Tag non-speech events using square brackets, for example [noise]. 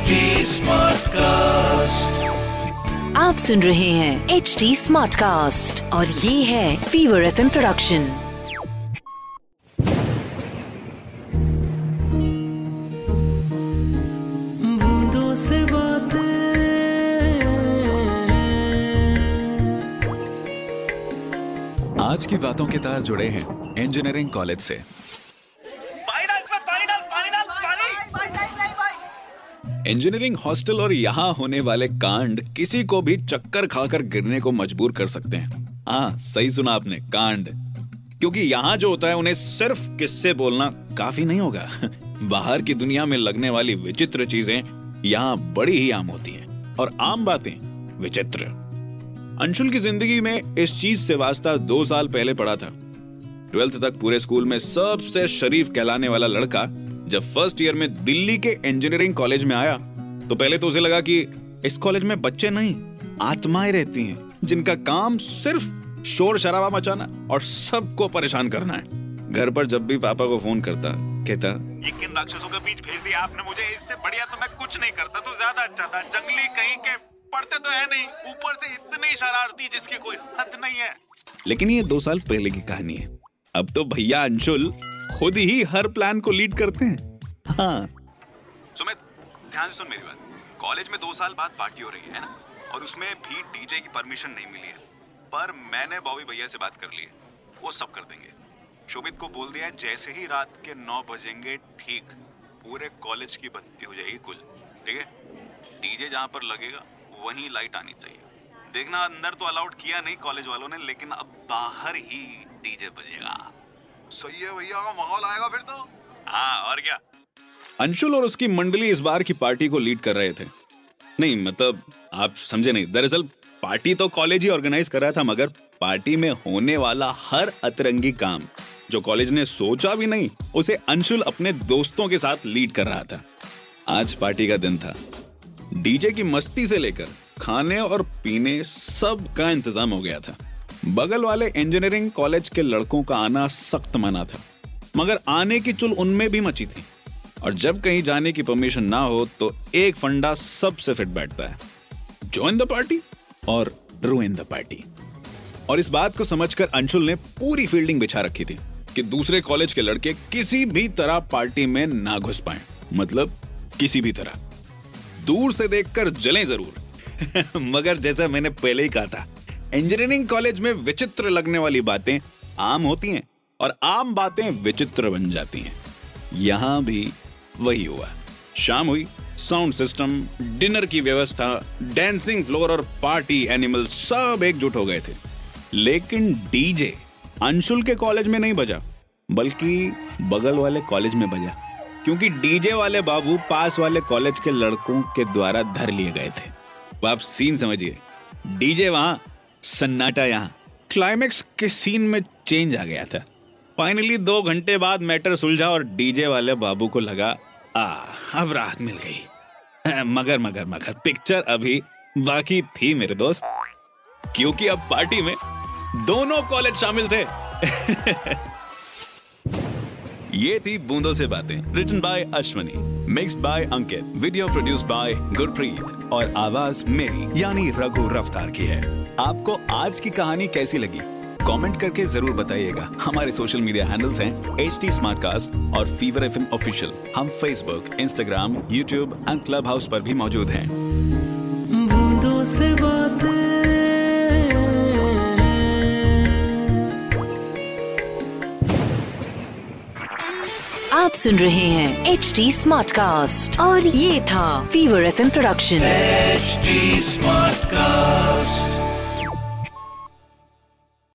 HD Smartcast. आप सुन रहे हैं एच डी स्मार्ट कास्ट और ये है फीवर एफ़ प्रोडक्शन बूंदों से बातें। आज की बातों के तार जुड़े हैं इंजीनियरिंग कॉलेज से पानी डाल इसमें पानी डाल पानी डाल पानी इंजीनियरिंग हॉस्टल और यहाँ होने वाले कांड किसी को भी चक्कर खाकर गिरने को मजबूर कर सकते हैं। हाँ सही सुना आपने, कांड। क्योंकि यहाँ जो होता है, उन्हें सिर्फ़ किस्से बोलना काफ़ी नहीं होगा। [laughs] बाहर की दुनिया में लगने वाली विचित्र चीज़ें यहाँ बड़ी ही आम होती हैं। और आम बातें विचित्र। अंशुल की ज़िंदगी में इस चीज़ से वास्ता दो साल पहले पड़ा था। ट्वेल्थ तक पूरे स्कूल में सबसे शरीफ कहलाने वाला लड़का जब फ़र्स्ट ईयर में दिल्ली के इंजीनियरिंग कॉलेज में आया तो पहले तो उसे लगा कि इस कॉलेज में बच्चे नहीं आत्माएँ रहती हैं जिनका काम सिर्फ़ शोर शराबा मचाना और सबको परेशान करना है। घर पर जब भी पापा को फ़ोन करता कहता ये किन राक्षसों के बीच भेज दिया आपने मुझे? इससे बढ़िया तो मैं कुछ नहीं करता तो ज़्यादा अच्छा था। जंगली कहीं के पढ़ते तो है नहीं ऊपर से इतनी शरारती जिसकी कोई हद नहीं है। लेकिन ये दो साल पहले की कहानी है। अब तो भैया अंशुल खुद ही हर प्लान को लीड करते हैं। हाँ। सुमित ध्यान से सुन मेरी बात। कॉलेज में दो साल बाद पार्टी हो रही है ना? और उसमें भी डीजे की परमिशन नहीं मिली है। पर मैंने बॉबी भैया से बात कर ली है। वो सब कर देंगे। शोभित को बोल दिया जैसे ही रात के नौ बजेंगे ठीक पूरे कॉलेज की बत्ती हो जाएगी कुल। ठीक है? डीजे जहाँ पर लगेगा वहीं लाइट आनी चाहिए। देखना अंदर तो अलाउड किया नहीं कॉलेज वालों ने लेकिन अब बाहर ही डीजे बजेगा। सही है भैया माहौल आएगा फिर तो। हाँ और क्या? अंशुल और उसकी मंडली इस बार की पार्टी को लीड कर रहे थे। नहीं मतलब आप समझे नहीं। दरअसल, पार्टी तो कॉलेज ही ऑर्गेनाइज कर रहा था, मगर पार्टी में होने वाला हर अतरंगी काम, जो कॉलेज ने सोचा भी नहीं, उसे अंशुल अपने दोस्तों के साथ लीड कर रहा था। आज पार्टी का दिन था। डीजे की मस्ती से लेकर खाने और पीने सब का इंतज़ाम हो गया था। बगल वाले इंजीनियरिंग कॉलेज के लड़कों का आना सख्त मना था, मगर आने की चुल उनमें भी मची थी। और जब कहीं जाने की परमिशन ना हो तो एक फंडा सबसे फिट बैठता है। ज्वाइन द पार्टी और रुइन द पार्टी और इस बात को समझकर अंशुल ने पूरी फील्डिंग बिछा रखी थी कि दूसरे कॉलेज के लड़के किसी भी तरह पार्टी में ना घुस पाए। मतलब किसी भी तरह। दूर से देखकर जलें ज़रूर। [laughs] मगर जैसा मैंने पहले ही कहा था इंजीनियरिंग कॉलेज में विचित्र लगने वाली बातें आम होती हैं और आम बातें विचित्र बन जाती हैं। यहाँ भी वही हुआ। शाम हुई साउंड सिस्टम डिनर की व्यवस्था डांसिंग फ्लोर और पार्टी एनिमल सब एकजुट हो गए थे। लेकिन डीजे अंशुल के कॉलेज में नहीं बजा, बल्कि बगल वाले कॉलेज में बजा, क्योंकि डीजे वाले बाबू पास वाले कॉलेज के लड़कों के द्वारा धर लिए गए थे। आप सीन समझिए डीजे वहाँ, सन्नाटा यहाँ। क्लाइमेक्स के सीन में चेंज आ गया था। फाइनली दो घंटे बाद मैटर सुलझा और डीजे वाले बाबू को लगा आ, अब राहत मिल गई। मगर मगर मगर पिक्चर अभी बाकी थी मेरे दोस्त। क्योंकि अब पार्टी में दोनों कॉलेज शामिल थे। [laughs] ये थी बूंदों से बातें written by Ashwani mixed by Ankit video produce by Gurpreet, और आवाज़ मेरी, यानी रघु रफ्तार की है। आपको आज की कहानी कैसी लगी? कमेंट करके ज़रूर बताइएगा। हमारे सोशल मीडिया हैंडल्स हैं एच टी और फीवर एफ़ ऑफिशियल हम Facebook Instagram YouTube and clubhouse पर भी मौजूद हैं। आप सुन रहे हैं एच डी स्मार्ट कास्ट और ये था fever F production H smart Smartcast.